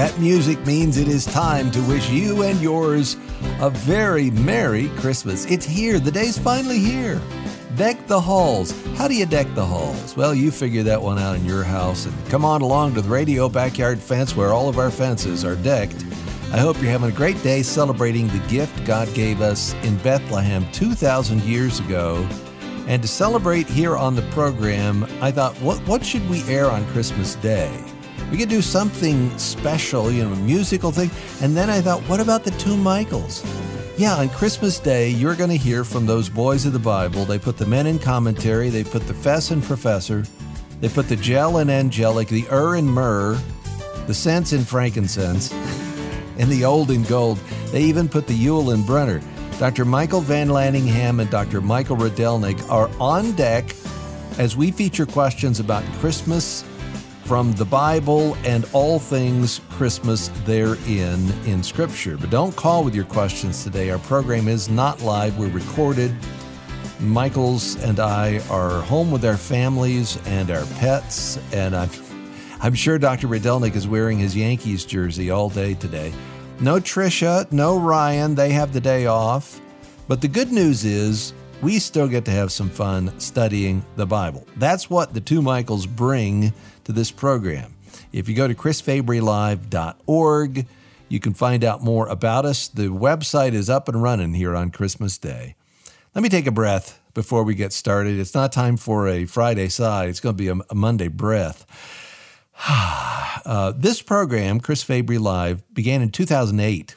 That music means it is time to wish you and yours a very Merry Christmas. It's here. The day's finally here. Deck the halls. How do you deck the halls? Well, you figure that one out in your house and come on along to the radio backyard fence where all of our fences are decked. I hope you're having a great day celebrating the gift God gave us in Bethlehem 2,000 years ago. And to celebrate here on the program, I thought, what, what should we air on Christmas Day? We could do something special, you know, a musical thing. And then I thought, what about the two Michaels? Yeah, on Christmas Day, you're going to hear from those boys of the Bible. They put the men in commentary, they put the fess in professor, they put the gel in angelic, the ur in myrrh, the sense in frankincense, and the old in gold. They even put the Yule in Brynner. Dr. Michael Vanlaningham and Dr. Michael Rydelnik are on deck as we feature questions about Christmas from the Bible and all things Christmas therein in Scripture. But don't call with your questions today. Our program is not live, we're recorded. Michaels and I are home with our families and our pets, and I'm, I'm sure Dr. Rydelnik is wearing his Yankees jersey all day today. No Trisha, no Ryan, they have the day off. But the good news is we still get to have some fun studying the Bible. That's what the two Michaels bring to this program. If you go to chrisfabrylive.org, you can find out more about us. The website is up and running here on Christmas Day. Let me take a breath before we get started. It's not time for a Friday sigh, it's going to be a, Monday breath. uh, this program, Chris Fabry Live, began in 2008.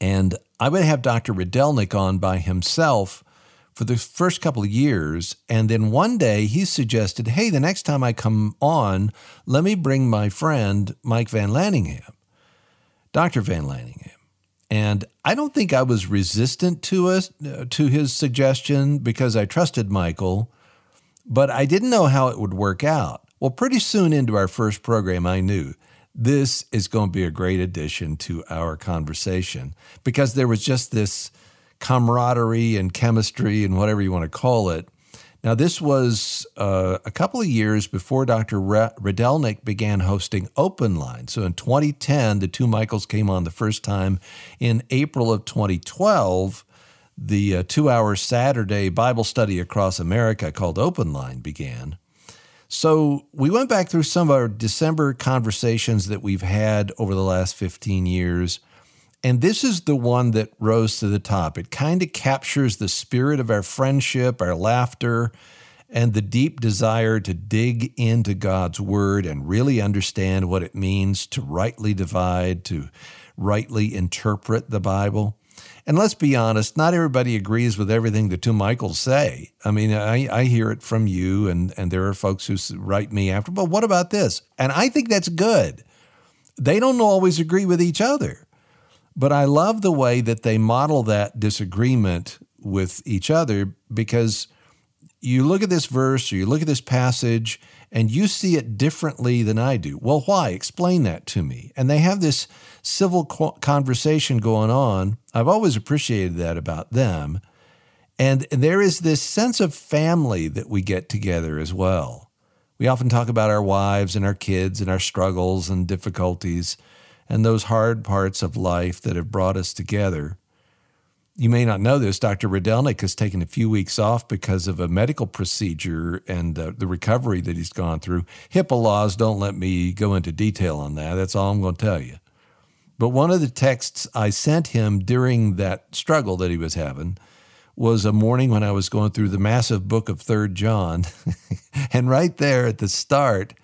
And I would have Dr. Rydelnik on by himself for the first couple of years. And then one day he suggested, hey, the next time I come on, let me bring my friend Mike Vanlaningham, Dr. Vanlaningham. And I don't think I was resistant to us to his suggestion because I trusted Michael, but I didn't know how it would work out. Well, pretty soon into our first program, I knew this is going to be a great addition to our conversation because there was just this camaraderie and chemistry and whatever you want to call it. Now, this was uh, a couple of years before Dr. Rydelnik began hosting Open Line. So in 2010, the two Michaels came on the first time. In April of 2012, the uh, two hour Saturday Bible study across America called Open Line began. So we went back through some of our December conversations that we've had over the last 15 years. And this is the one that rose to the top. It kind of captures the spirit of our friendship, our laughter, and the deep desire to dig into God's word and really understand what it means to rightly divide, to rightly interpret the Bible. And let's be honest, not everybody agrees with everything the two Michaels say. I mean, I, I hear it from you, and, and there are folks who write me after, but what about this? And I think that's good. They don't always agree with each other. But I love the way that they model that disagreement with each other because you look at this verse or you look at this passage and you see it differently than I do. Well, why? Explain that to me. And they have this civil conversation going on. I've always appreciated that about them. And there is this sense of family that we get together as well. We often talk about our wives and our kids and our struggles and difficulties and those hard parts of life that have brought us together. You may not know this, Dr. Rydelnik has taken a few weeks off because of a medical procedure and uh, the recovery that he's gone through. HIPAA laws don't let me go into detail on that. That's all I'm going to tell you. But one of the texts I sent him during that struggle that he was having was a morning when I was going through the massive book of Third John. and right there at the start,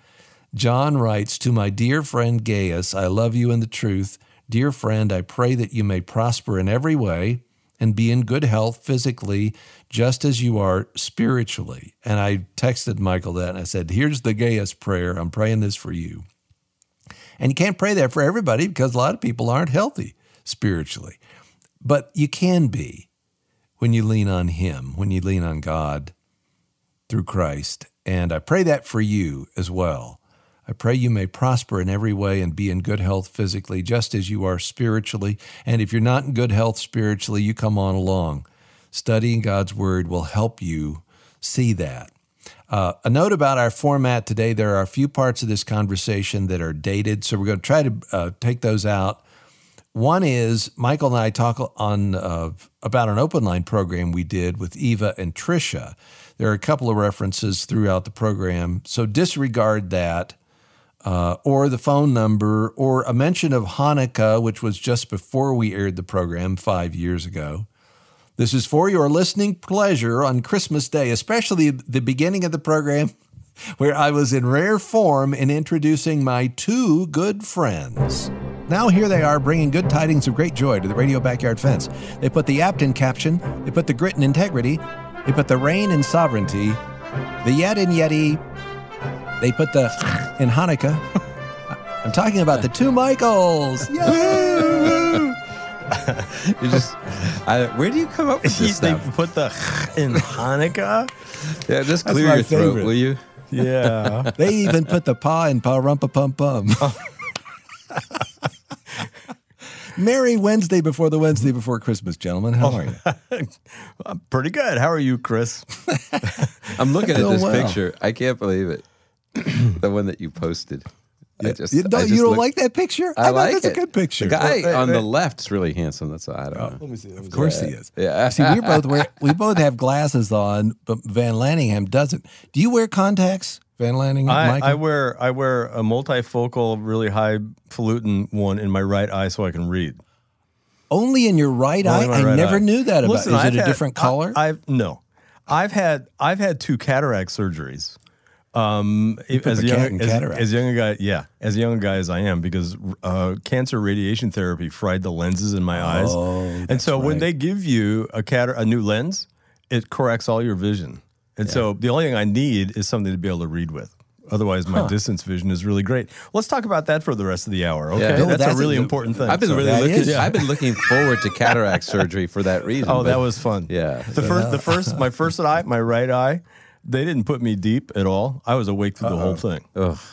John writes to my dear friend Gaius, I love you in the truth. Dear friend, I pray that you may prosper in every way and be in good health physically, just as you are spiritually. And I texted Michael that and I said, Here's the Gaius prayer. I'm praying this for you. And you can't pray that for everybody because a lot of people aren't healthy spiritually. But you can be when you lean on Him, when you lean on God through Christ. And I pray that for you as well. I pray you may prosper in every way and be in good health physically, just as you are spiritually. And if you're not in good health spiritually, you come on along. Studying God's Word will help you see that. Uh, a note about our format today there are a few parts of this conversation that are dated, so we're going to try to uh, take those out. One is Michael and I talk on uh, about an open line program we did with Eva and Trisha. There are a couple of references throughout the program, so disregard that. Uh, or the phone number, or a mention of Hanukkah, which was just before we aired the program five years ago. This is for your listening pleasure on Christmas Day, especially the beginning of the program where I was in rare form in introducing my two good friends. Now here they are bringing good tidings of great joy to the radio backyard fence. They put the apt in caption, they put the grit in integrity, they put the rain in sovereignty, the yet in yeti, they put the in Hanukkah. I'm talking about the two Michaels. You just, I, where do you come up with this they stuff? put the in Hanukkah. Yeah, just clear your throat, favorite. will you? Yeah. They even put the pa in pa rumpa pum pum. Oh. Merry Wednesday before the Wednesday before Christmas, gentlemen. How are you? I'm pretty good. How are you, Chris? I'm looking at this well. picture. I can't believe it. the one that you posted. I just, you don't, just you don't look- like that picture? I thought like that's it. a good picture. The guy Wait, on the wait. left's really handsome. That's I don't know. Let me see. Of course he is. Yeah. See, we both wear, we both have glasses on, but Vanlaningham doesn't. Do you wear contacts, Vanlaningham? I, I wear I wear a multifocal, really high highfalutin one in my right eye so I can read. Only in your right Only eye. my I never eye. knew that about. Listen, Is I've it a had- different color? I, have no. I've had I've had two cataract surgeries. Um, put as the young as, as young a guy, yeah, as young a guy as I am, because uh, cancer radiation therapy fried the lenses in my eyes, Oh, and that's so when they give you a cat a new lens, it corrects all your vision. And so the only thing I need is something to be able to read with. Otherwise, my distance vision is really great. Let's talk about that for the rest of the hour. Okay, Yeah. No, that's, that's a really a- important thing. I've been So- really That looking. is- I've been looking forward to cataract surgery for that reason. Oh, but- that was fun. Yeah. The first, the first, my first eye, my right eye, they didn't put me deep at all. I was awake through the whole thing.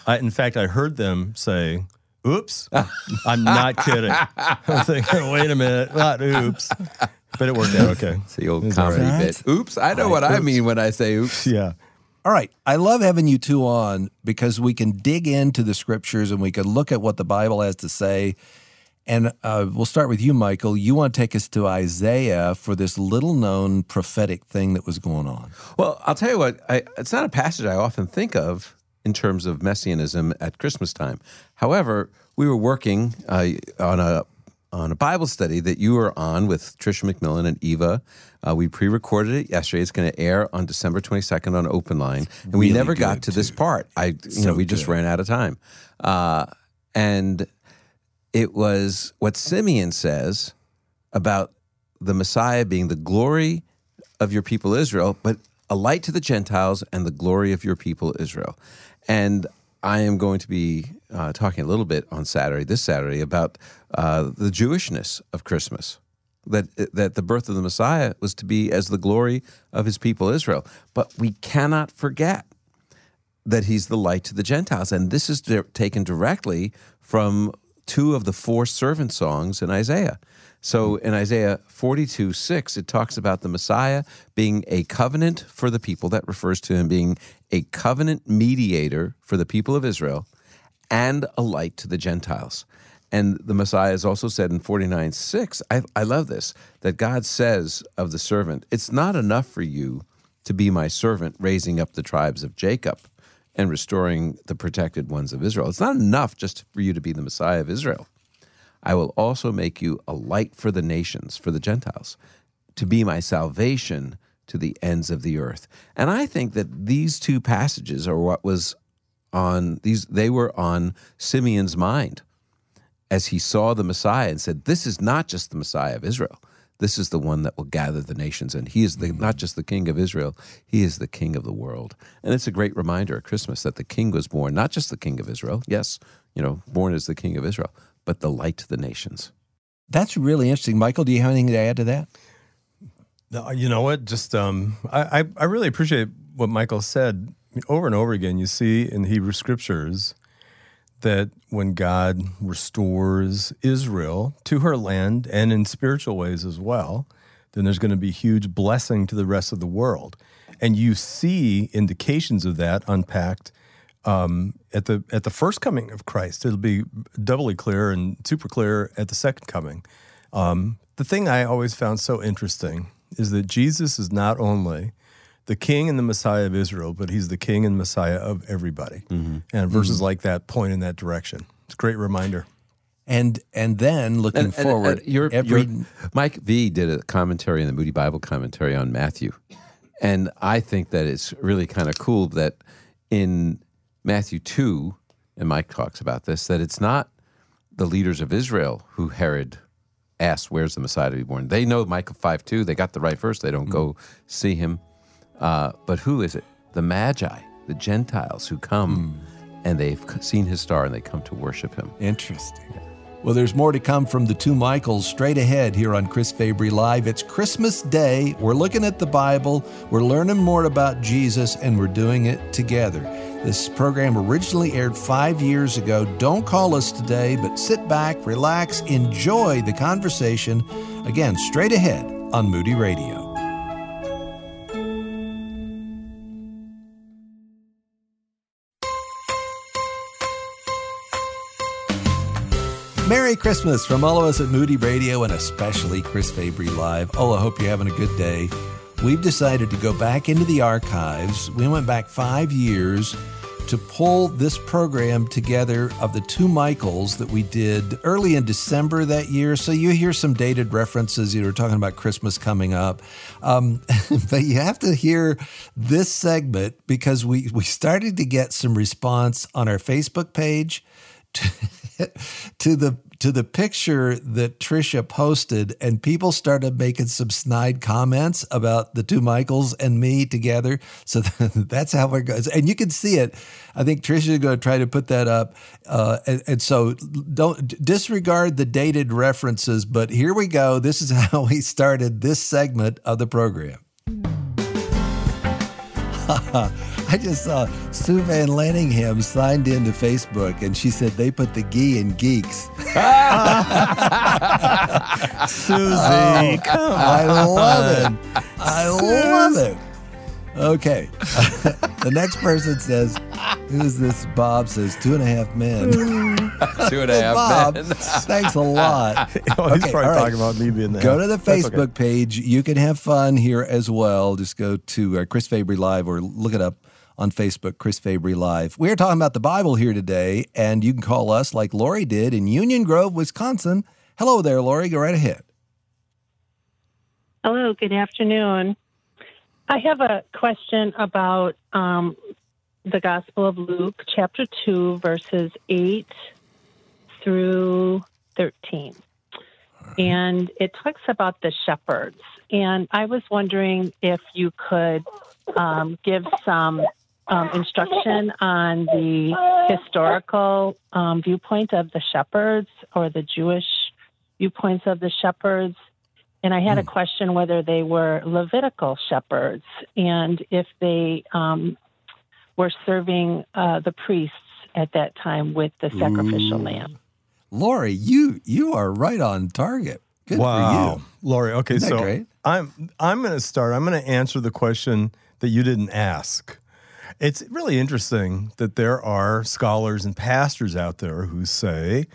I, in fact, I heard them say, "Oops." I'm not kidding. I'm thinking, wait a minute, not oops, but it worked out okay. It's the old It's all comedy right. bit. Oops, I know what I mean when I say oops. Yeah. All right. I love having you two on because we can dig into the scriptures and we can look at what the Bible has to say. And uh, we'll start with you, Michael. You want to take us to Isaiah for this little known prophetic thing that was going on. Well, I'll tell you what. I, it's not a passage I often think of in terms of messianism at Christmas time. However, we were working uh, on a on a Bible study that you were on with Trisha McMillan and Eva. Uh, we pre-recorded it yesterday. It's going to air on December 22nd on Open Line, and we really never got good, to this part. I, you know, So we just ran out of time, uh, and it was what Simeon says about the Messiah being the glory of your people Israel, but a light to the Gentiles and the glory of your people Israel. And I am going to be uh, talking a little bit on Saturday, this Saturday, about uh, the Jewishness of Christmas. That that the birth of the Messiah was to be as the glory of his people Israel, but we cannot forget that he's the light to the Gentiles. And this is di- taken directly from two of the four servant songs in Isaiah. So hmm. in Isaiah 42 6, it talks about the Messiah being a covenant for the people. That refers to him being a covenant mediator for the people of Israel and a light to the Gentiles. And the Messiah is also said in 49 6, I, I love this, that God says of the servant, It's not enough for you to be my servant, raising up the tribes of Jacob and restoring the protected ones of Israel. It's not enough just for you to be the Messiah of Israel. I will also make you a light for the nations, for the Gentiles, to be my salvation to the ends of the earth. And I think that these two passages are what was on these they were on Simeon's mind as he saw the Messiah and said, This is not just the Messiah of Israel. This is the one that will gather the nations. And he is the, not just the king of Israel, he is the king of the world. And it's a great reminder at Christmas that the king was born, not just the king of Israel, yes, you know, born as the king of Israel, but the light to the nations. That's really interesting. Michael, do you have anything to add to that? No, you know what? Just um, I, I I really appreciate what Michael said over and over again. You see in the Hebrew scriptures that when God restores Israel to her land and in spiritual ways as well, then there's going to be huge blessing to the rest of the world. And you see indications of that unpacked um, at the at the first coming of Christ. It'll be doubly clear and super clear at the second coming. Um, the thing I always found so interesting is that Jesus is not only the king and the Messiah of Israel, but he's the king and Messiah of everybody. Mm-hmm. And verses like that point in that direction. It's a great reminder. And and then looking And- and- forward, and your- every your- Mike V did a commentary in the Moody Bible commentary on Matthew, and I think that it's really kind of cool that in Matthew two, and Mike talks about this, that it's not the leaders of Israel who Herod asked, "Where's the Messiah to be born?" They know Micah five two. They got the right verse. They don't go see him, uh, but who is it? The Magi, the Gentiles who come, and they've seen his star and they come to worship him. Interesting. Well, there's more to come from the two Michaels straight ahead here on Chris Fabry Live. It's Christmas Day. We're looking at the Bible, we're learning more about Jesus, and we're doing it together. This program originally aired five years ago. Don't call us today, but sit back, relax, enjoy the conversation. Again, straight ahead on Moody Radio. Merry Christmas from all of us at Moody Radio and especially Chris Fabry Live. Oh, I hope you're having a good day. We've decided to go back into the archives. We went back five years to pull this program together of the two Michaels that we did early in December that year. So you hear some dated references. You were talking about Christmas coming up. Um, but you have to hear this segment because we, we started to get some response on our Facebook page to, the to the picture that Trisha posted, and people started making some snide comments about the two Michaels and me together. So that's how it goes, and you can see it. I think Trisha is going to try to put that up, uh, and, and so don't disregard the dated references. But here we go. This is how we started this segment of the program. I just saw Sue Vanlaningham signed into Facebook and she said they put the gee in geeks. Susie, come on. I love it. I love it. Okay. the next person says, Who's this? Bob says, Two and a half men. Two and a half Bob, men. thanks a lot. Oh, he's Okay, probably all right. talking about me being there. Go to the That's okay. Facebook page. You can have fun here as well. Just go to uh, Chris Fabry Live or look it up on Facebook, Chris Fabry Live. We're talking about the Bible here today, and you can call us like Lori did in Union Grove, Wisconsin. Hello there, Lori. Go right ahead. Hello, good afternoon. I have a question about um, the Gospel of Luke, chapter 2, verses 8 through 13. And it talks about the shepherds. And I was wondering if you could um, give some um, instruction on the historical um, viewpoint of the shepherds or the Jewish viewpoints of the shepherds. And I had a question whether they were Levitical shepherds and if they um, were serving uh, the priests at that time with the sacrificial lamb. Lori, you you are right on target. Good wow, for you. Lori. Okay, Isn't so great? I'm I'm going to start. I'm going to answer the question that you didn't ask. It's really interesting that there are scholars and pastors out there who say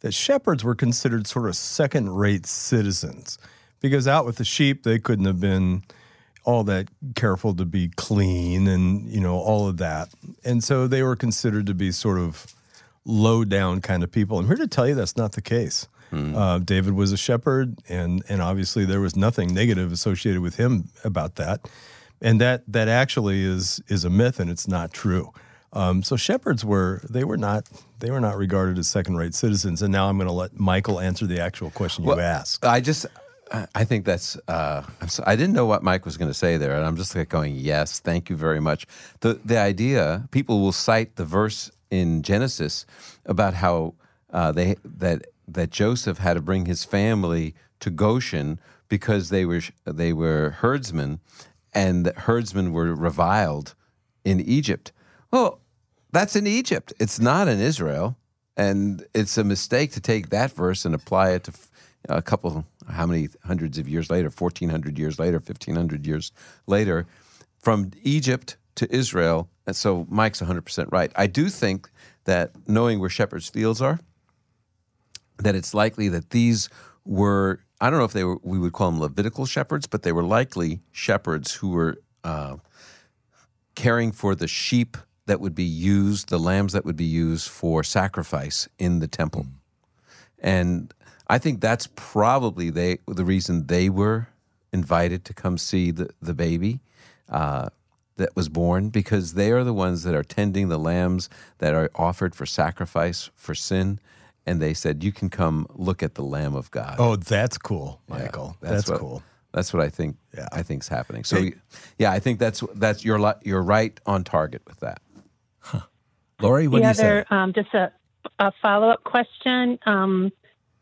that shepherds were considered sort of second-rate citizens because out with the sheep they couldn't have been all that careful to be clean and you know all of that, and so they were considered to be sort of low down kind of people. I'm here to tell you that's not the case. Uh, David was a shepherd, and and obviously there was nothing negative associated with him about that, and that that actually is is a myth, and it's not true. Um, so shepherds were they were not they were not regarded as second rate citizens. And now I'm going to let Michael answer the actual question you asked. I just, I think that's. Uh, I'm so, I didn't know what Mike was going to say there, and I'm just like going, "Yes, thank you very much." The the idea people will cite the verse in Genesis about how uh, they that that Joseph had to bring his family to Goshen because they were they were herdsmen, and the herdsmen were reviled in Egypt. Well, that's in Egypt. It's not in Israel, and it's a mistake to take that verse and apply it to a couple how many hundreds of years later, 1400 years later, 1500 years later, from Egypt to Israel. And so Mike's 100% right. I do think that knowing where shepherds' fields are, that it's likely that these were, I don't know if they were, we would call them Levitical shepherds, but they were likely shepherds who were uh, caring for the sheep that would be used, the lambs that would be used for sacrifice in the temple. And I think that's probably they, the reason they were invited to come see the, the baby uh, that was born, because they are the ones that are tending the lambs that are offered for sacrifice for sin. And they said, You can come look at the Lamb of God. Oh, that's cool, Yeah, Michael. that's what, cool. That's what I think. Yeah. I think's happening. So, Hey. yeah, I think that's that's you're li- you're right on target with that. Lori, what the do you say? other, um, just a, a follow up question. Um,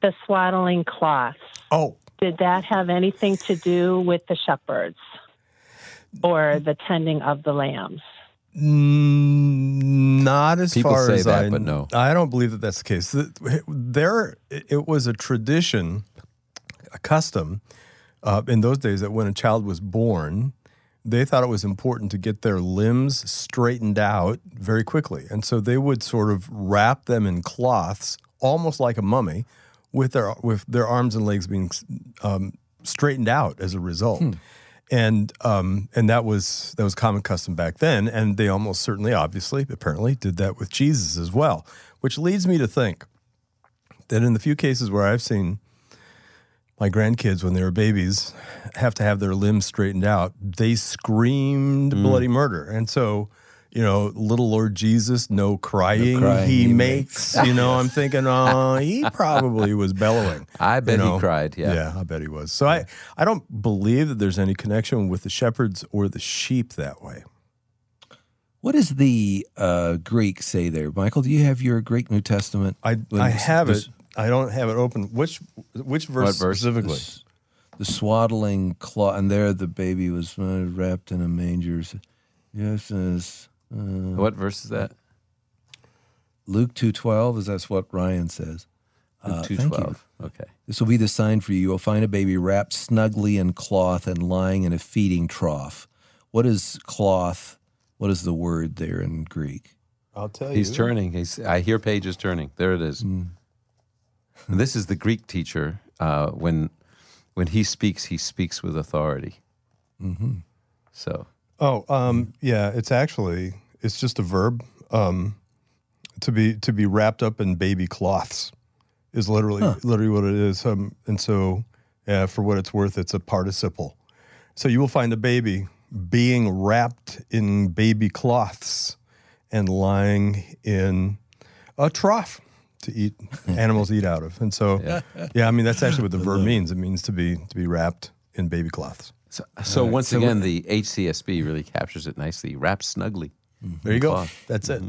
the swaddling cloth. Oh, Did that have anything to do with the shepherds or the tending of the lambs? Mm, Not as People far say as that, I, but no. I don't believe that that's the case. There, it was a tradition, a custom uh, in those days that when a child was born, they thought it was important to get their limbs straightened out very quickly, and so they would sort of wrap them in cloths, almost like a mummy, with their with their arms and legs being um, straightened out as a result. And um, and that was that was common custom back then, and they almost certainly, obviously, apparently, did that with Jesus as well. Which leads me to think that in the few cases where I've seen my grandkids when they were babies have to have their limbs straightened out, they screamed bloody murder. And so, you know, little Lord Jesus, no crying, crying he, he makes. You know, I'm thinking, oh, he probably was bellowing. I bet you know? he cried. Yeah. Yeah, I bet he was. So I, I don't believe that there's any connection with the shepherds or the sheep that way. What does the uh, Greek say there, Michael? Do you have your Greek New Testament? I, I have this- it. I don't have it open. Which which verse, verse? specifically? The swaddling cloth, and there the baby was uh, wrapped in a manger. Yes, uh, What verse is that? Luke two twelve. Is that's what Ryan says? Uh, Two thank you. twelve. Okay. This will be the sign for you. You will find a baby wrapped snugly in cloth and lying in a feeding trough. What is cloth? What is the word there in Greek? I'll tell you. He's turning. He's. I hear pages turning. There it is. Mm. And this is the Greek teacher. Uh, when when he speaks, he speaks with authority. Mm-hmm. So Oh, um, yeah. It's actually it's just a verb. Um, to be to be wrapped up in baby cloths is literally literally what it is. Um, and so, yeah, for what it's worth, it's a participle. So you will find a baby being wrapped in baby cloths and lying in a trough to eat animals eat out of. And so, yeah. I mean that's actually what the verb means. It means to be to be wrapped in baby cloths. so, so once so again, the HCSB really captures it nicely. Wrapped snugly. There you go. Cloth. That's it.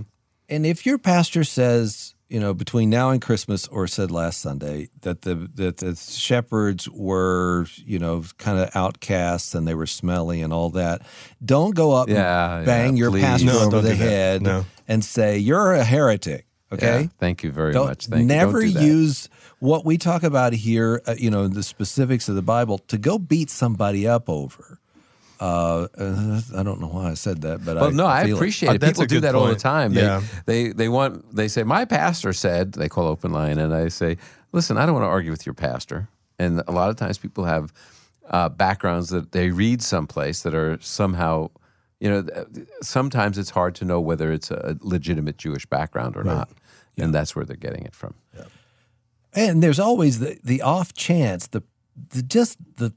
And if your pastor says, you know, between now and Christmas, or said last Sunday that the that the shepherds were, you know, kind of outcasts and they were smelly and all that, don't go up Yeah, and bang yeah, your please. pastor No, over the head No. and say you're a heretic. Okay. Yeah, thank you very Don't much. Thank you. never Don't do that. use what we talk about here, uh, you know, the specifics of the Bible to go beat somebody up over. Uh, uh, I don't know why I said that, but Well, I no, I feel it. appreciate Uh, it. that's People do good that all the time. They, Yeah. they they want they say my pastor said they call open line, and I say, listen, I don't want to argue with your pastor. And a lot of times people have uh, backgrounds that they read someplace that are somehow, you know, sometimes it's hard to know whether it's a legitimate Jewish background or not, and that's where they're getting it from. And there's always the, the off chance, the, the just the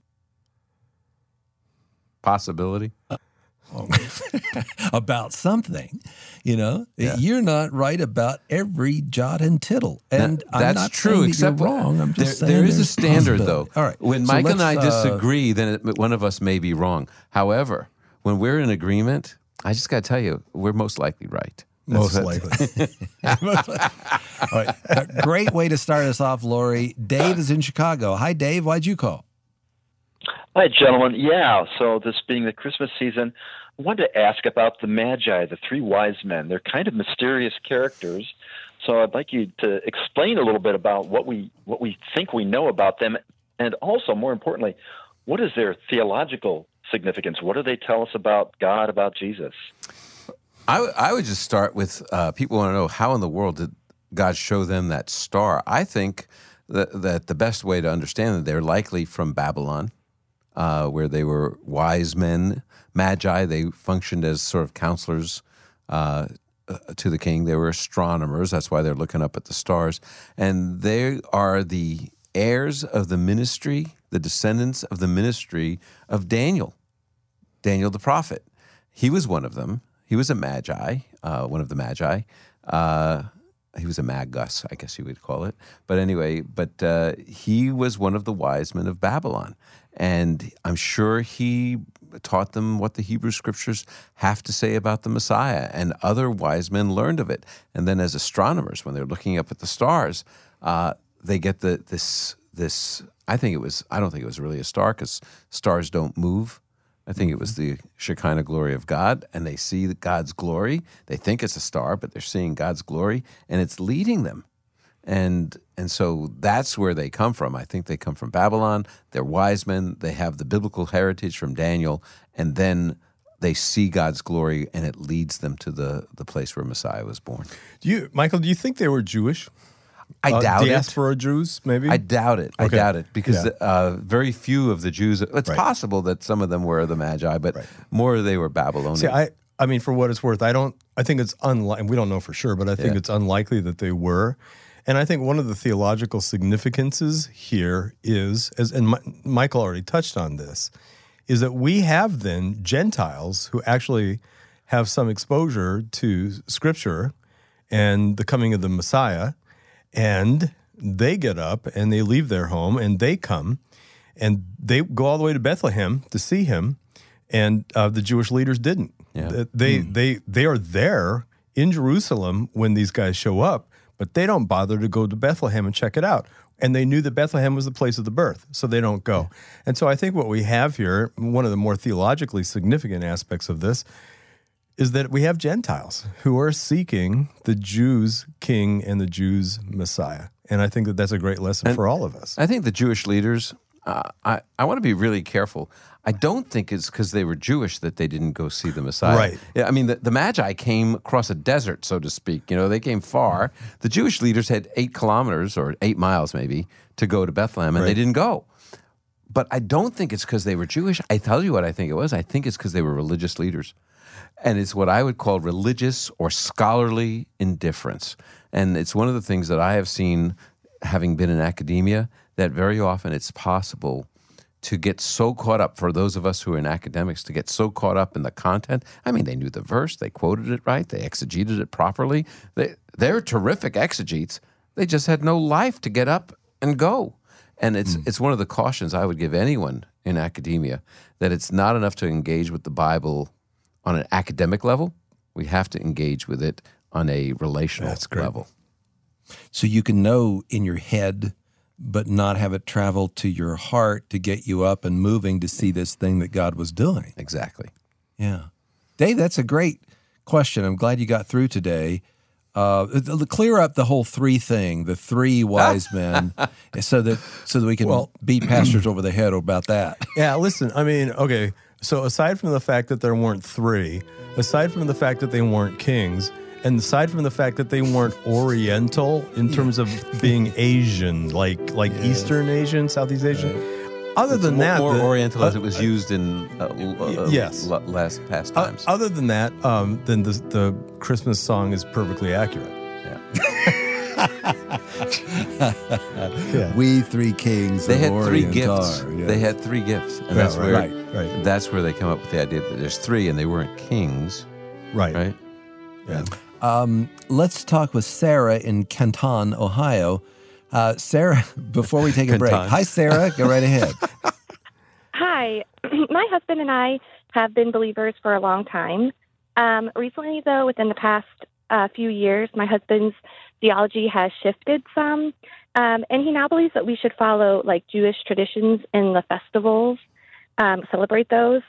Possibility. about something, you know, Yeah. you're not right about every jot and tittle. And I'm that's not true. that except you're wrong. I'm just there, saying there is a standard, though. All right. When So Mike and I uh, disagree, then it, one of us may be wrong. However, when we're in agreement, I just got to tell you, we're most likely right. Most That's- likely. All right. A great way to start us off, Lori. Dave is in Chicago. Hi, Dave. Why'd you call? Hi, gentlemen. Yeah, so this being the Christmas season, I wanted to ask about the Magi, the three wise men. They're kind of mysterious characters. So I'd like you to explain a little bit about what we what we think we know about them And also, more importantly, what is their theological significance? What do they tell us about God, about Jesus? I, would just start with uh, people want to know how in the world did God show them that star? I think that, that the best way to understand that they're likely from Babylon, uh, where they were wise men, magi. They functioned as sort of counselors uh, uh, to the king. They were astronomers. That's why they're looking up at the stars. And they are the heirs of the ministry, the descendants of the ministry of Daniel, Daniel the prophet. He was one of them. He was a magi, uh, one of the magi. He was a magus, I guess you would call it. But anyway, but uh, he was one of the wise men of Babylon. And I'm sure he taught them what the Hebrew scriptures have to say about the Messiah. And other wise men learned of it. And then as astronomers, when they're looking up at the stars, uh, they get the this this. I think it was. I don't think it was really a star because stars don't move. I think it was the Shekinah glory of God, and they see God's glory. They think it's a star, but they're seeing God's glory, and it's leading them. And and so that's where they come from. I think they come from Babylon. They're wise men. They have the biblical heritage from Daniel, and then they see God's glory, and it leads them to the the place where Messiah was born. Do you, Michael? Do you think they were Jewish? I Uh, doubt it. diaspora Jews, maybe. I doubt it. I doubt it because Yeah. uh, very few of the Jews. It's Right. possible that some of them were the Magi, but more they were Babylonian. See, I, I mean, for what it's worth, I don't. I think it's unlikely. We don't know for sure, but I think Yeah. it's unlikely that they were. And I think one of the theological significances here is, as and Mi- Michael already touched on this, is that we have then Gentiles who actually have some exposure to Scripture and the coming of the Messiah, and they get up and they leave their home and they come and they go all the way to Bethlehem to see him, and uh, the Jewish leaders didn't. Yeah. Th- They they they are there in Jerusalem when these guys show up, but they don't bother to go to Bethlehem and check it out. And they knew that Bethlehem was the place of the birth, so they don't go. And so I think what we have here, one of the more theologically significant aspects of this, is that we have Gentiles who are seeking the Jews' king and the Jews' Messiah. And I think that that's a great lesson for all of us. I think the Jewish leaders. Uh, I I want to be really careful. I don't think it's because they were Jewish that they didn't go see the Messiah. Right. Yeah. I mean, the, the Magi came across a desert, so to speak. You know, they came far. The Jewish leaders had eight kilometers or eight miles, maybe, to go to Bethlehem, and they didn't go. But I don't think it's because they were Jewish. I tell you what I think it was. I think it's because they were religious leaders. And it's what I would call religious or scholarly indifference. And it's one of the things that I have seen, having been in academia, that very often it's possible to get so caught up, for those of us who are in academics, to get so caught up in the content. I mean, they knew the verse, they quoted it right, they exegeted it properly. They, they're terrific exegetes. They just had no life to get up and go. And it's hmm. it's one of the cautions I would give anyone in academia that it's not enough to engage with the Bible on an academic level. We have to engage with it on a relational That's great. level. So you can know in your head, but not have it travel to your heart to get you up and moving to see this thing that God was doing. Exactly. Yeah. Dave, that's a great question. I'm glad you got through today. Uh, th- th- clear up the whole three thing, the three wise men, so that so that we can Well- beat pastors over the head about that. Yeah, listen, I mean, okay, so aside from the fact that there weren't three, aside from the fact that they weren't kings, and aside from the fact that they weren't oriental in terms of being Asian, like like Eastern Asian, Southeast Asian, other than more, that, more the- oriental as uh, it was used in uh, uh, yes. l- last past uh, times. other than that, um, then the, the Christmas song is perfectly accurate. Yeah. We three kings. they of had three gifts. are, yes. They had three gifts, and Yeah, that's where right, right. that's where they come up with the idea that there's three, and they weren't kings, Right. right? Yeah. Um, let's talk with Sarah in Canton, Ohio. Uh, Sarah, before we take a break, hi Sarah, go right ahead. Hi. My husband and I have been believers for a long time. Um, recently, though, within the past uh, few years, my husband's theology has shifted some, um, and he now believes that we should follow like Jewish traditions in the festivals, um, celebrate those,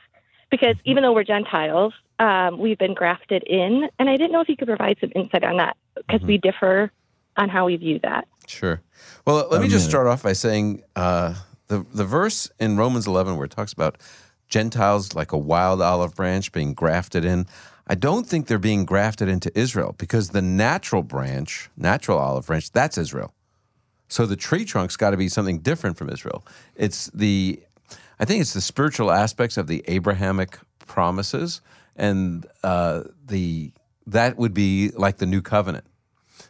because even though we're Gentiles, um, we've been grafted in, and I didn't know if you could provide some insight on that because we differ on how we view that. Sure. Well, let me just start off by saying uh, The the verse in Romans 11 where it talks about Gentiles like a wild olive branch being grafted in. I don't think they're being grafted into Israel because the natural branch, natural olive branch, that's Israel. So the tree trunk's got to be something different from Israel. It's the, I think it's the spiritual aspects of the Abrahamic promises, and uh, the that would be like the new covenant.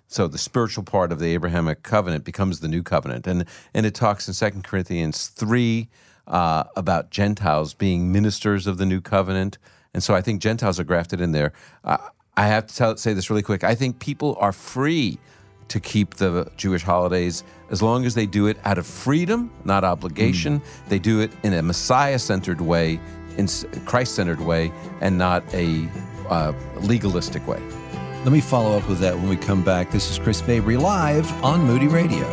So the spiritual part of the Abrahamic covenant becomes the new covenant, and and it talks in Second Corinthians three uh, about Gentiles being ministers of the new covenant, and so I think Gentiles are grafted in there. Uh, I have to tell, say this really quick. I think people are free to keep the Jewish holidays as long as they do it out of freedom, not obligation. Mm. They do it in a Messiah-centered way, in Christ-centered way, and not a uh, legalistic way. Let me follow up with that when we come back. This is Chris Fabry live on Moody Radio.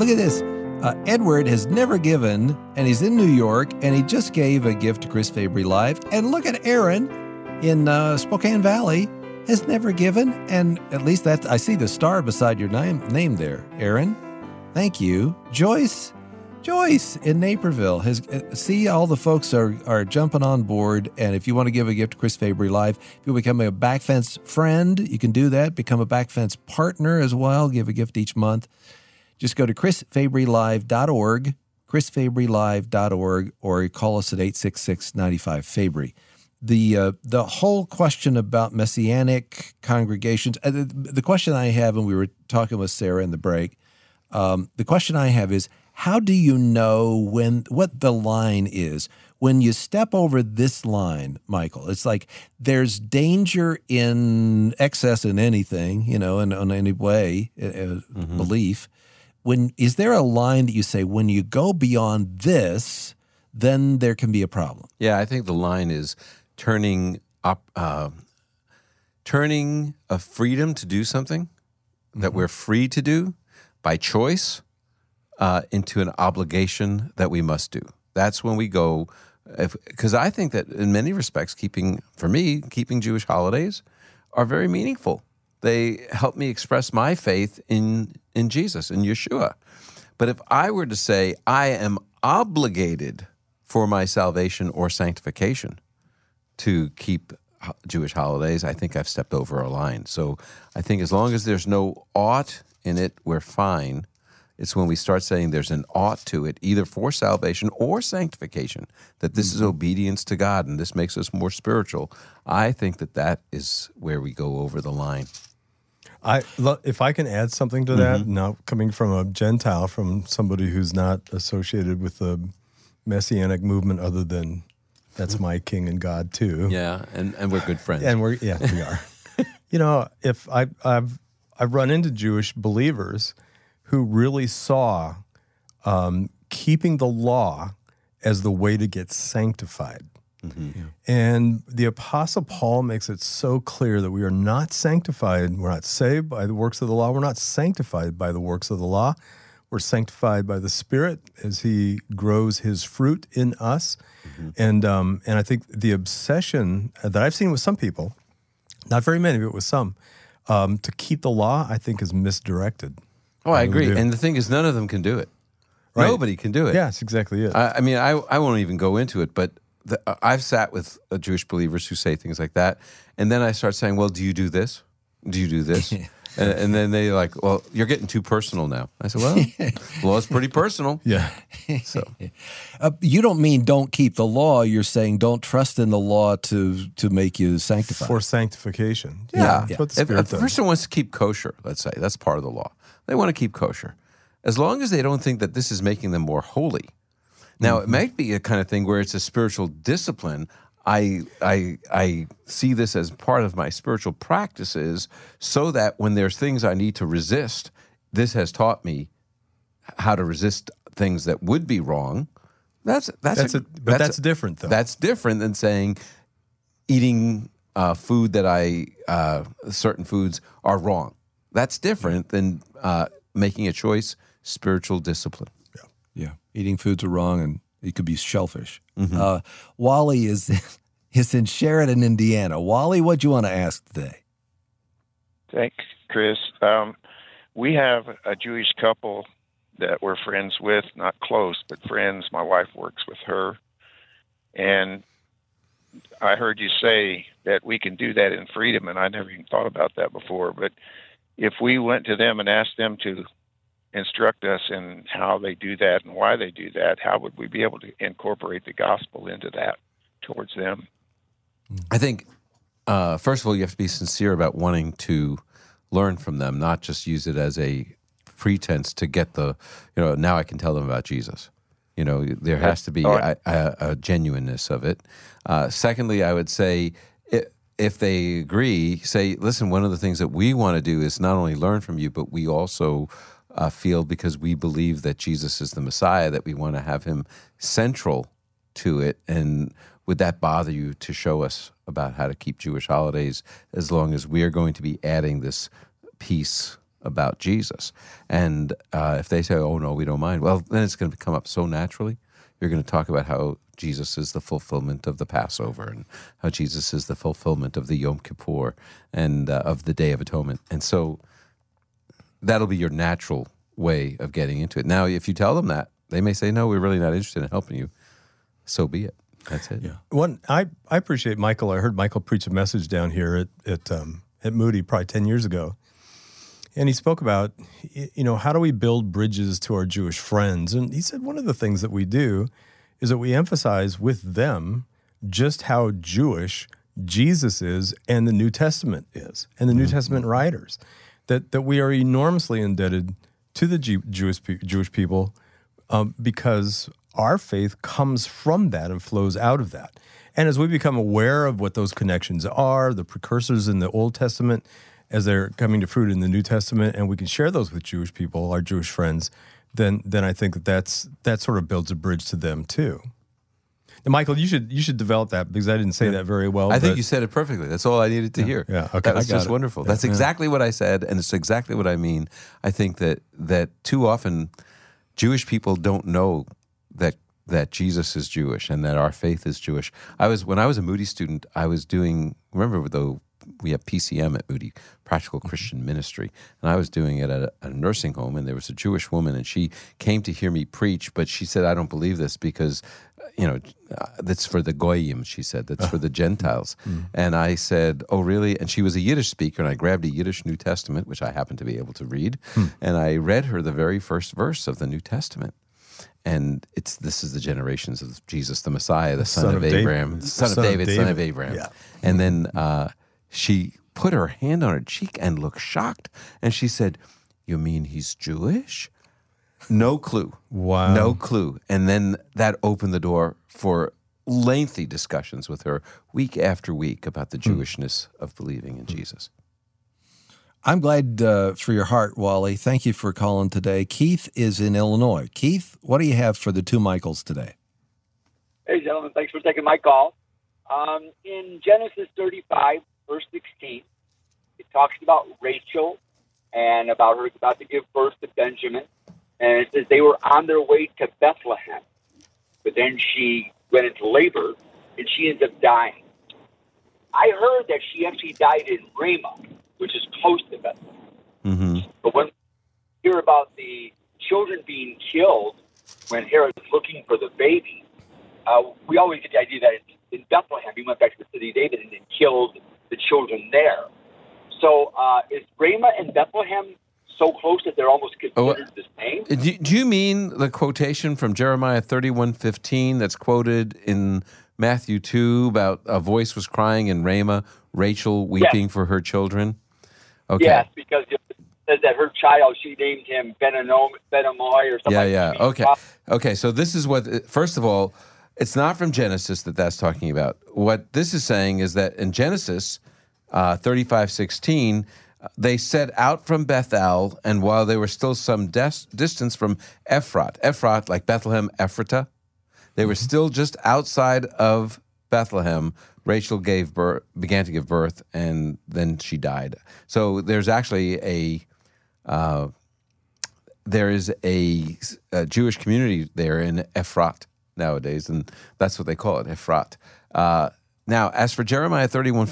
Look at this. Uh, Edward has never given, and he's in New York, and he just gave a gift to Chris Fabry Live. And look at Aaron in uh, Spokane Valley has never given, and at least that I see the star beside your name, name there, Aaron. Thank you, Joyce. Joyce in Naperville has uh, see all the folks are are jumping on board, and if you want to give a gift to Chris Fabry Live, if you become a backfence friend, you can do that. Become a backfence partner as well. Give a gift each month. Just go to chrisfabrylive.org, chrisfabrylive.org, or call us at 866 95 Fabry the uh, the whole question about messianic congregations. Uh, the, the, question I have, and we were talking with Sarah in the break. Um, the question I have is, how do you know when what the line is when you step over this line, Michael? It's like there's danger in excess in anything, you know, in, in any way, uh, uh mm-hmm. belief. When is there a line that you say when you go beyond this? Then there can be a problem. Yeah, I think the line is turning up, uh, turning a freedom to do something mm-hmm. that we're free to do by choice uh, into an obligation that we must do. That's when we go, because I think that in many respects, keeping for me, keeping Jewish holidays are very meaningful. They help me express my faith in in Jesus in Yeshua. But if I were to say I am obligated for my salvation or sanctification, to keep Jewish holidays, I think I've stepped over a line. So I think as long as there's no ought in it, we're fine. It's when we start saying there's an ought to it, either for salvation or sanctification, that this is mm-hmm. obedience to God and this makes us more spiritual. I think that that is where we go over the line. I if I can add something to that, mm-hmm. now coming from a Gentile, from somebody who's not associated with the messianic movement, other than that's my king and God too. Yeah, and, and we're good friends. And we're yeah, we are. you know, if I I've I've run into Jewish believers who really saw um, keeping the law as the way to get sanctified. Mm-hmm. Yeah. And the Apostle Paul makes it so clear that we are not sanctified. We're not saved by the works of the law. We're not sanctified by the works of the law. We're sanctified by the Spirit as He grows His fruit in us. Mm-hmm. And um, and I think the obsession that I've seen with some people, not very many, but with some, um, to keep the law, I think is misdirected. Oh, I, I agree. And the thing is, none of them can do it. Right. Nobody can do it. Yeah, that's exactly it. I, I mean, I, I won't even go into it, but the, I've sat with uh, Jewish believers who say things like that. And then I start saying, well, do you do this? Do you do this? And, and, then they like, well, you're getting too personal now. I said, well, law is pretty personal. Yeah. So uh, you don't mean don't keep the law. You're saying don't trust in the law to to make you sanctified for sanctification. Yeah. yeah. If, if a person wants to keep kosher, let's say that's part of the law. They want to keep kosher, as long as they don't think that this is making them more holy. Now, mm-hmm. it might be a kind of thing where it's a spiritual discipline. I, I, I see this as part of my spiritual practices so that when there's things I need to resist, this has taught me how to resist things that would be wrong. That's that's, that's a, a, but that's, that's different though. That's different than saying eating uh, food that I uh, certain foods are wrong. That's different than uh, making a choice. Spiritual discipline. Yeah, eating foods are wrong, and it could be shellfish. Uh, Wally is is in Sheridan, Indiana. Wally, what do you want to ask today? Thanks, Chris. Um, we have a Jewish couple that we're friends with, not close, but friends. My wife works with her. And I heard you say that we can do that in freedom, and I never even thought about that before. But if we went to them and asked them to instruct us in how they do that and why they do that, how would we be able to incorporate the gospel into that towards them? I think, uh, first of all, you have to be sincere about wanting to learn from them, not just use it as a pretense to get the, you know, now I can tell them about Jesus. You know, there has to be All a, a, a genuineness of it. Uh, secondly, I would say if they agree, say, listen, one of the things that we want to do is not only learn from you, but we also uh, feel because we believe that Jesus is the Messiah, that we want to have him central to it. And would that bother you to show us about how to keep Jewish holidays as long as we're going to be adding this piece about Jesus? And uh, if they say, oh, no, we don't mind, well, then it's going to come up so naturally. You're going to talk about how Jesus is the fulfillment of the Passover and how Jesus is the fulfillment of the Yom Kippur and uh, of the Day of Atonement. And so that'll be your natural way of getting into it. Now, if you tell them that, they may say, no, we're really not interested in helping you. So be it. That's it. Yeah. One, I, I appreciate Michael. I heard Michael preach a message down here at at, um, at Moody probably ten years ago, and he spoke about you know how do we build bridges to our Jewish friends, and he said one of the things that we do is that we emphasize with them just how Jewish Jesus is and the New Testament is, and the New Testament writers, that that we are enormously indebted to the Jew, Jewish Jewish people um, because our faith comes from that and flows out of that. And as we become aware of what those connections are, the precursors in the Old Testament, as they're coming to fruit in the New Testament, and we can share those with Jewish people, our Jewish friends, then then I think that that's that sort of builds a bridge to them too. Michael, you should you should develop that because I didn't say that very well. I think you said it perfectly. That's all I needed to hear. yeah, okay, that was I got just it. wonderful. Yeah, That's yeah. exactly what I said, and it's exactly what I mean. I think that that too often Jewish people don't know that that Jesus is Jewish and that our faith is Jewish. I was when I was a Moody student, I was doing. Remember though, we have PCM at Moody, Practical mm-hmm. Christian Ministry, and I was doing it at a, a nursing home, and there was a Jewish woman, and she came to hear me preach, but she said, "I don't believe this because." You know, uh, that's for the goyim, she said. That's for the Gentiles. And I said, oh, really? And she was a Yiddish speaker, and I grabbed a Yiddish New Testament, which I happened to be able to read, and I read her the very first verse of the New Testament. And it's this is the generations of Jesus, the Messiah, the son, son of, of David. Abraham, son, Son of of David, son of David. Abraham. Yeah. And then uh, she put her hand on her cheek and looked shocked, and she said, "You mean he's Jewish?" No clue. Wow. No clue. And then that opened the door for lengthy discussions with her week after week about the Jewishness of believing in Jesus. I'm glad uh, for your heart, Wally. Thank you for calling today. Keith is in Illinois. Keith, what do you have for the two Michaels today? Hey, gentlemen, thanks for taking my call. Um, in Genesis 35, verse 16, it talks about Rachel and about her about to give birth to Benjamin. And it says they were on their way to Bethlehem. But then she went into labor and she ends up dying. I heard that she actually died in Ramah, which is close to Bethlehem. Mm-hmm. But when we hear about the children being killed when Herod is looking for the baby, uh, we always get the idea that it's in Bethlehem. He went back to the city of David and then killed the children there. So uh, is Ramah and Bethlehem so close that they're almost Oh, considered the same? Do, do you mean the quotation from Jeremiah thirty-one fifteen that's quoted in Matthew 2 about a voice was crying in Ramah, Rachel weeping for her children? Okay. Yes, because it says that her child, she named him Benanom, Benamoy or something. Yeah, yeah. Okay. Okay. So this is what, first of all, it's not from Genesis that that's talking about. What this is saying is that in Genesis uh, 35 16, they set out from Bethel, and while they were still some des- distance from Ephrat, Ephrat, like Bethlehem, Ephrata, they were still just outside of Bethlehem. Rachel gave birth, began to give birth, and then she died. So there's actually a uh, there is a, a, Jewish community there in Ephrat nowadays, and that's what they call it, Ephrat. Uh, now, as for Jeremiah 31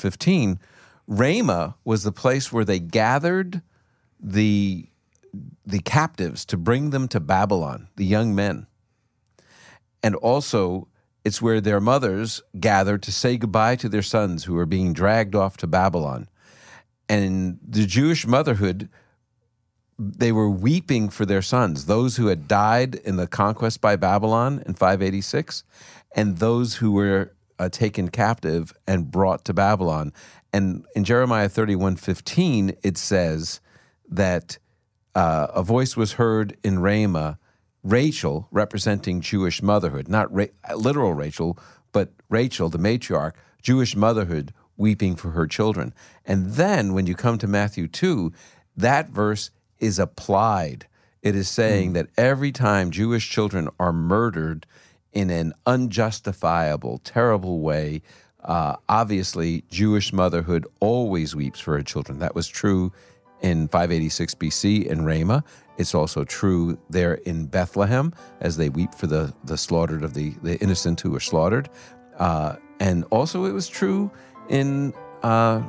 15, Ramah was the place where they gathered the, the captives to bring them to Babylon, the young men. And also, it's where their mothers gathered to say goodbye to their sons who were being dragged off to Babylon. And the Jewish motherhood, they were weeping for their sons, those who had died in the conquest by Babylon in 586, and those who were uh, taken captive and brought to Babylon. And in Jeremiah 31 15, it says that uh, a voice was heard in Ramah Rachel representing Jewish motherhood, not Ra- literal Rachel, but Rachel, the matriarch, Jewish motherhood weeping for her children. And then when you come to Matthew 2, that verse is applied. It is saying mm. that every time Jewish children are murdered in an unjustifiable, terrible way, uh, obviously Jewish motherhood always weeps for her children. That was true in 586 BC in Ramah. It's also true there in Bethlehem as they weep for the, the slaughtered of the, the innocent who were slaughtered. Uh, and also it was true in, uh,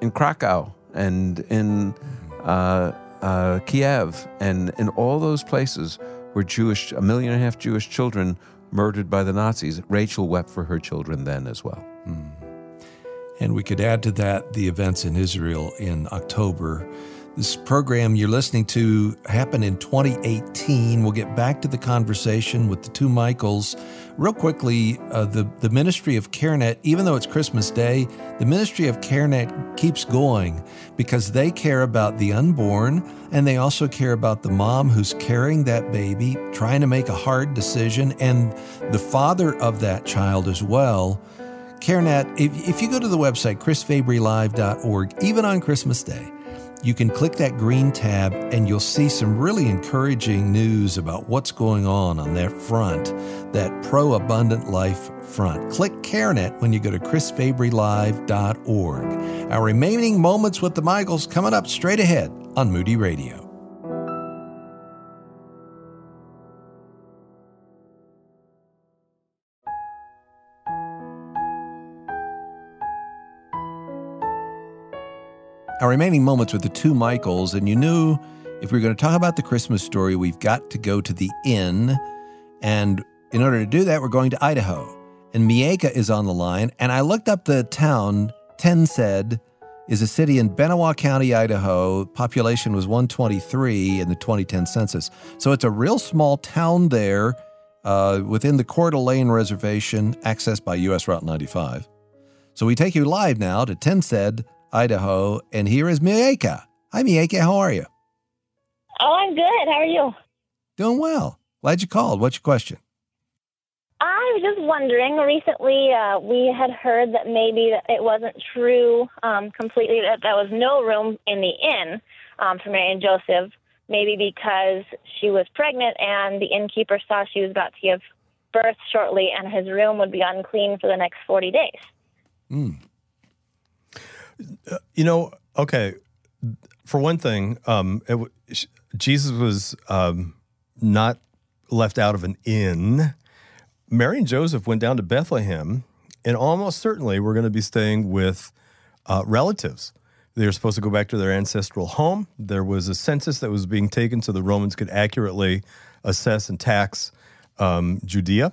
in Krakow and in uh, uh, Kiev and in all those places where Jewish, a million and a half Jewish children murdered by the Nazis. Rachel wept for her children then as well. Mm. And we could add to that the events in Israel in October this program you're listening to happened in 2018. We'll get back to the conversation with the two Michaels. Real quickly, uh, the, the ministry of CareNet, even though it's Christmas Day, the ministry of CareNet keeps going because they care about the unborn and they also care about the mom who's carrying that baby, trying to make a hard decision, and the father of that child as well. CareNet, if, if you go to the website, chrisfabrylive.org, even on Christmas Day, you can click that green tab and you'll see some really encouraging news about what's going on on that front, that pro abundant life front. Click CareNet when you go to chrisfabrylive.org. Our remaining moments with the Michaels coming up straight ahead on Moody Radio. Our remaining moments with the two Michaels, and you knew if we are going to talk about the Christmas story, we've got to go to the inn. And in order to do that, we're going to Idaho. And Mieka is on the line. And I looked up the town. Tensed is a city in Benewah County, Idaho. Population was 123 in the 2010 census. So it's a real small town there uh, within the Coeur d'Alene Reservation, accessed by U.S. Route 95. So we take you live now to Tensed, Idaho. And here is Mieka. Hi, Mieka. How are you? Oh, I'm good. How are you? Doing well. Glad you called. What's your question? I was just wondering. Recently, uh, we had heard that maybe it wasn't true um, completely that there was no room in the inn um, for Mary and Joseph. Maybe because she was pregnant and the innkeeper saw she was about to give birth shortly, and his room would be unclean for the next forty days. Mm. You know, okay. For one thing, um, it, Jesus was um, not left out of an inn. Mary and Joseph went down to Bethlehem, and almost certainly we're going to be staying with uh, relatives. They were supposed to go back to their ancestral home. There was a census that was being taken so the Romans could accurately assess and tax um, Judea.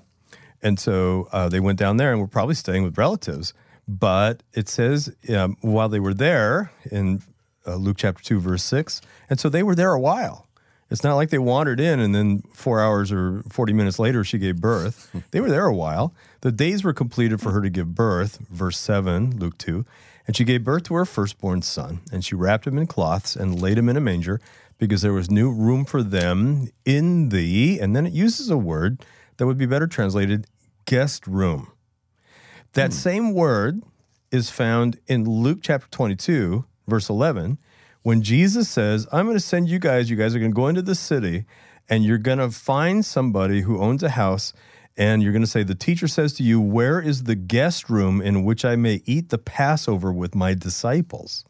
And so uh, they went down there and were probably staying with relatives. But it says um, while they were there in uh, Luke chapter 2, verse 6, and so they were there a while. It's not like they wandered in and then four hours or 40 minutes later she gave birth. They were there a while. The days were completed for her to give birth, verse 7, Luke 2. And she gave birth to her firstborn son, and she wrapped him in cloths and laid him in a manger because there was no room for them in the, and then it uses a word that would be better translated guest room. That hmm. same word is found in Luke chapter 22, verse 11, when Jesus says, I'm going to send you guys, you guys are going to go into the city and you're going to find somebody who owns a house and you're going to say, The teacher says to you, Where is the guest room in which I may eat the Passover with my disciples?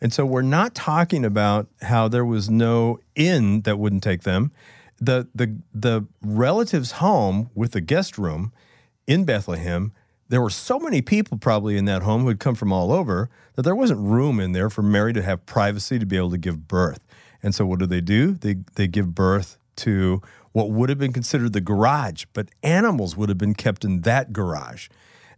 And so we're not talking about how there was no inn that wouldn't take them. The the the relative's home with the guest room in Bethlehem, there were so many people probably in that home who had come from all over that there wasn't room in there for Mary to have privacy to be able to give birth. And so what do they do? They they give birth to what would have been considered the garage, but animals would have been kept in that garage.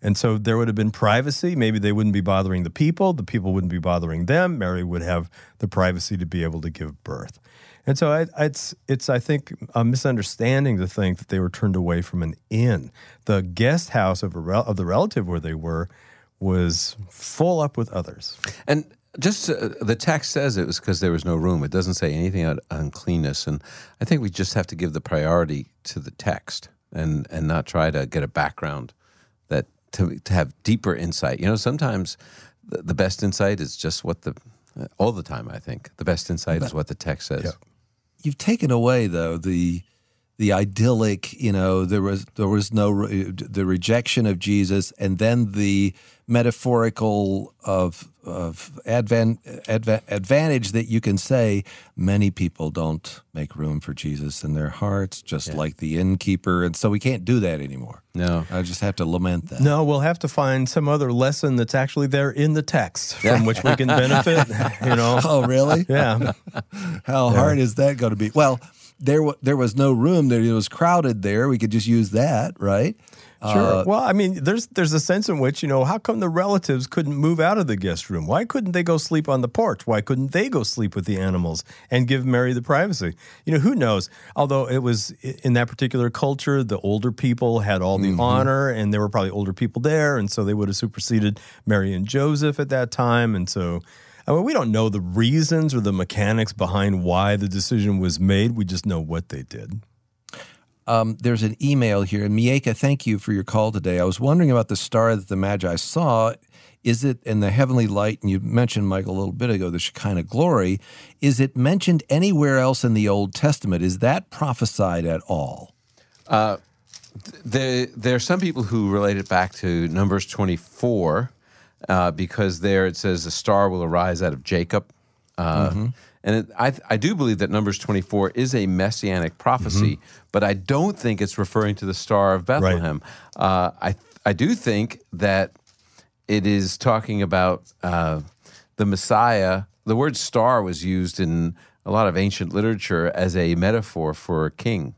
And so there would have been privacy. Maybe they wouldn't be bothering the people. The people wouldn't be bothering them. Mary would have the privacy to be able to give birth. And so I, it's, it's, I think, a misunderstanding to think that they were turned away from an inn. The guest house of, a rel- of the relative where they were was full up with others. And just uh, the text says it was because there was no room. It doesn't say anything about uncleanness. And I think we just have to give the priority to the text and, and not try to get a background that to, to have deeper insight. You know, sometimes the, the best insight is just what the, all the time, I think, the best insight is what the text says. Yeah. You've taken away though the the idyllic, you know, there was there was no re- the rejection of Jesus, and then the metaphorical of of advan, advan, advantage that you can say many people don't make room for Jesus in their hearts, just like the innkeeper, and so we can't do that anymore. No. I just have to lament that. No, we'll have to find some other lesson that's actually there in the text from which we can benefit. You know, Oh, really? yeah. How hard is that going to be? Well, there wa there was no room there. It was crowded there. We could just use that, right? Sure. Uh, well, I mean, there's there's a sense in which you know how come the relatives couldn't move out of the guest room? Why couldn't they go sleep on the porch? Why couldn't they go sleep with the animals and give Mary the privacy? You know, who knows? Although it was in that particular culture, the older people had all the honor, and there were probably older people there, and so they would have superseded Mary and Joseph at that time, and so. I mean, we don't know the reasons or the mechanics behind why the decision was made. We just know what they did. Um, there's an email here. And Mieka, thank you for your call today. I was wondering about the star that the Magi saw. Is it in the heavenly light? And you mentioned, Michael, a little bit ago, the Shekinah glory. Is it mentioned anywhere else in the Old Testament? Is that prophesied at all? There, there are some people who relate it back to Numbers 24 uh, because there it says the star will arise out of Jacob. Uh, And it, I, I do believe that Numbers 24 is a messianic prophecy, but I don't think it's referring to the Star of Bethlehem. Uh, I, I do think that it is talking about uh, the Messiah. The word star was used in a lot of ancient literature as a metaphor for a king.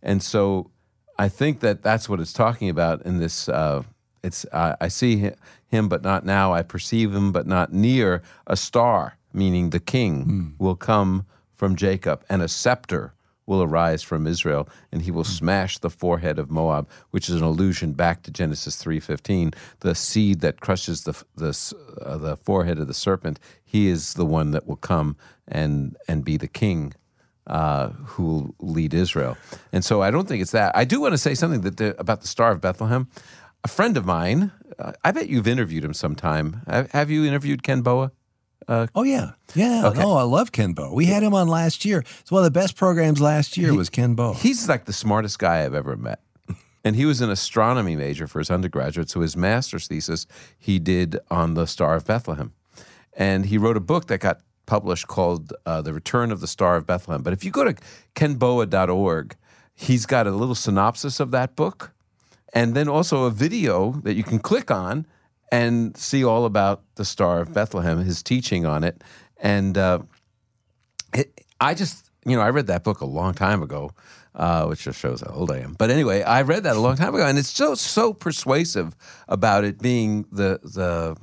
And so I think that that's what it's talking about in this. Uh, it's uh, I see him, but not now. I perceive him, but not near. A star, meaning the king, will come from Jacob, and a scepter will arise from Israel, and he will smash the forehead of Moab, which is an allusion back to Genesis three fifteen. The seed that crushes the the uh, the forehead of the serpent. He is the one that will come and and be the king uh, who will lead Israel. And so I don't think it's that. I do want to say something that the, about the Star of Bethlehem. A friend of mine, uh, I bet you've interviewed him sometime. Have, have you interviewed Ken Boa? Oh, yeah. Yeah. Okay. No, I love Ken Boa. We had him on last year. It's one of the best programs last year was Ken Boa. He's like the smartest guy I've ever met. And he was an astronomy major for his undergraduate. So his master's thesis he did on the Star of Bethlehem. And he wrote a book that got published called uh, The Return of the Star of Bethlehem. But if you go to kenboa.org, he's got a little synopsis of that book and then also a video that you can click on and see all about the Star of Bethlehem, his teaching on it. And uh, it, I just, you know, I read that book a long time ago, uh, which just shows how old I am. But anyway, I read that a long time ago, and it's so so persuasive about it being the the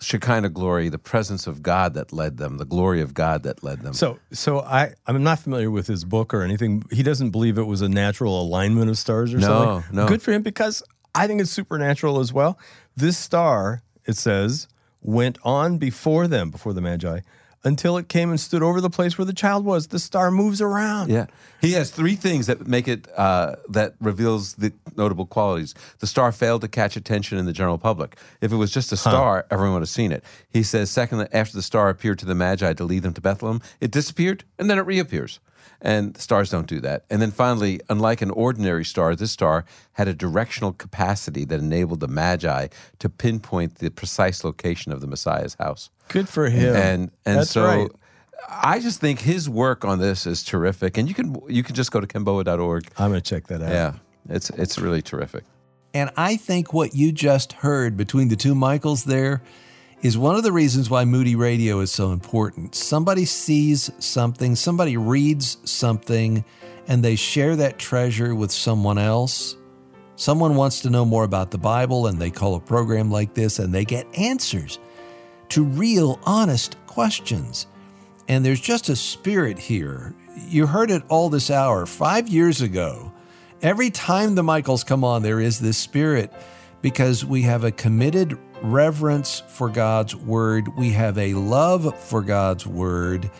Shekinah glory, the presence of God that led them, the glory of God that led them. So, so I I'm not familiar with his book or anything. He doesn't believe it was a natural alignment of stars or No, something. no. Good for him because I think it's supernatural as well. This star, it says, went on before them, before the Magi, until it came and stood over the place where the child was. The star moves around. Yeah, he has three things that make it uh, that reveals the notable qualities. The star failed to catch attention in the general public. If it was just a star, everyone would have seen it. He says, second, that after the star appeared to the Magi to lead them to Bethlehem, it disappeared and then it reappears. And stars don't do that. And then finally, unlike an ordinary star, this star had a directional capacity that enabled the Magi to pinpoint the precise location of the Messiah's house. Good for him. And and That's so right. I just think his work on this is terrific. And you can you can just go to kenboa.org. I'm going to check that out. Yeah. It's it's really terrific. And I think what you just heard between the two Michaels there is one of the reasons why Moody Radio is so important. Somebody sees something, somebody reads something, and they share that treasure with someone else. Someone wants to know more about the Bible, and they call a program like this, and they get answers to real, honest questions. And there's just a spirit here. You heard it all this hour. Five years ago, every time the Michaels come on, there is this spirit because we have a committed reverence for God's word, we have a love for God's word,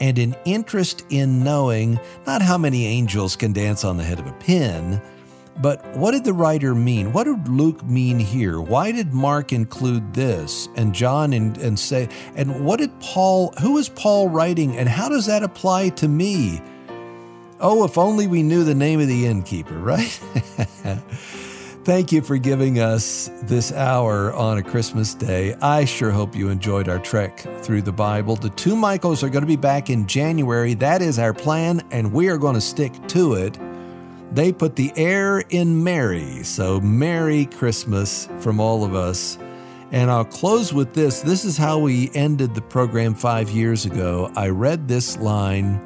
and an interest in knowing not how many angels can dance on the head of a pin. But what did the writer mean? What did Luke mean here? Why did Mark include this and John and, and say, and what did Paul, who is Paul writing and how does that apply to me? Oh, if only we knew the name of the innkeeper, right? Thank you for giving us this hour on a Christmas day. I sure hope you enjoyed our trek through the Bible. The two Michaels are going to be back in January. That is our plan, and we are going to stick to it. They put the air in Merry, so Merry Christmas from all of us. And I'll close with this. This is how we ended the program five years ago. I read this line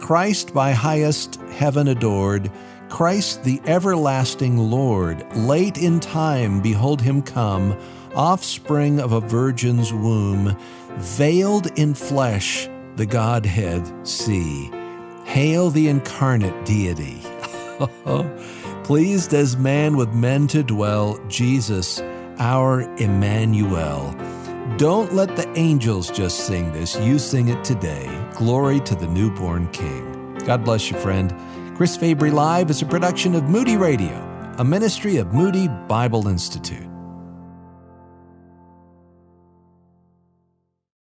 Christ by highest heaven adored. Christ the everlasting Lord, late in time, behold him come, offspring of a virgin's womb, veiled in flesh, the Godhead see. Hail the incarnate deity. Pleased as man with men to dwell, Jesus, our Emmanuel. Don't let the angels just sing this, you sing it today. Glory to the newborn King. God bless you, friend. Chris Fabry Live is a production of Moody Radio, a ministry of Moody Bible Institute.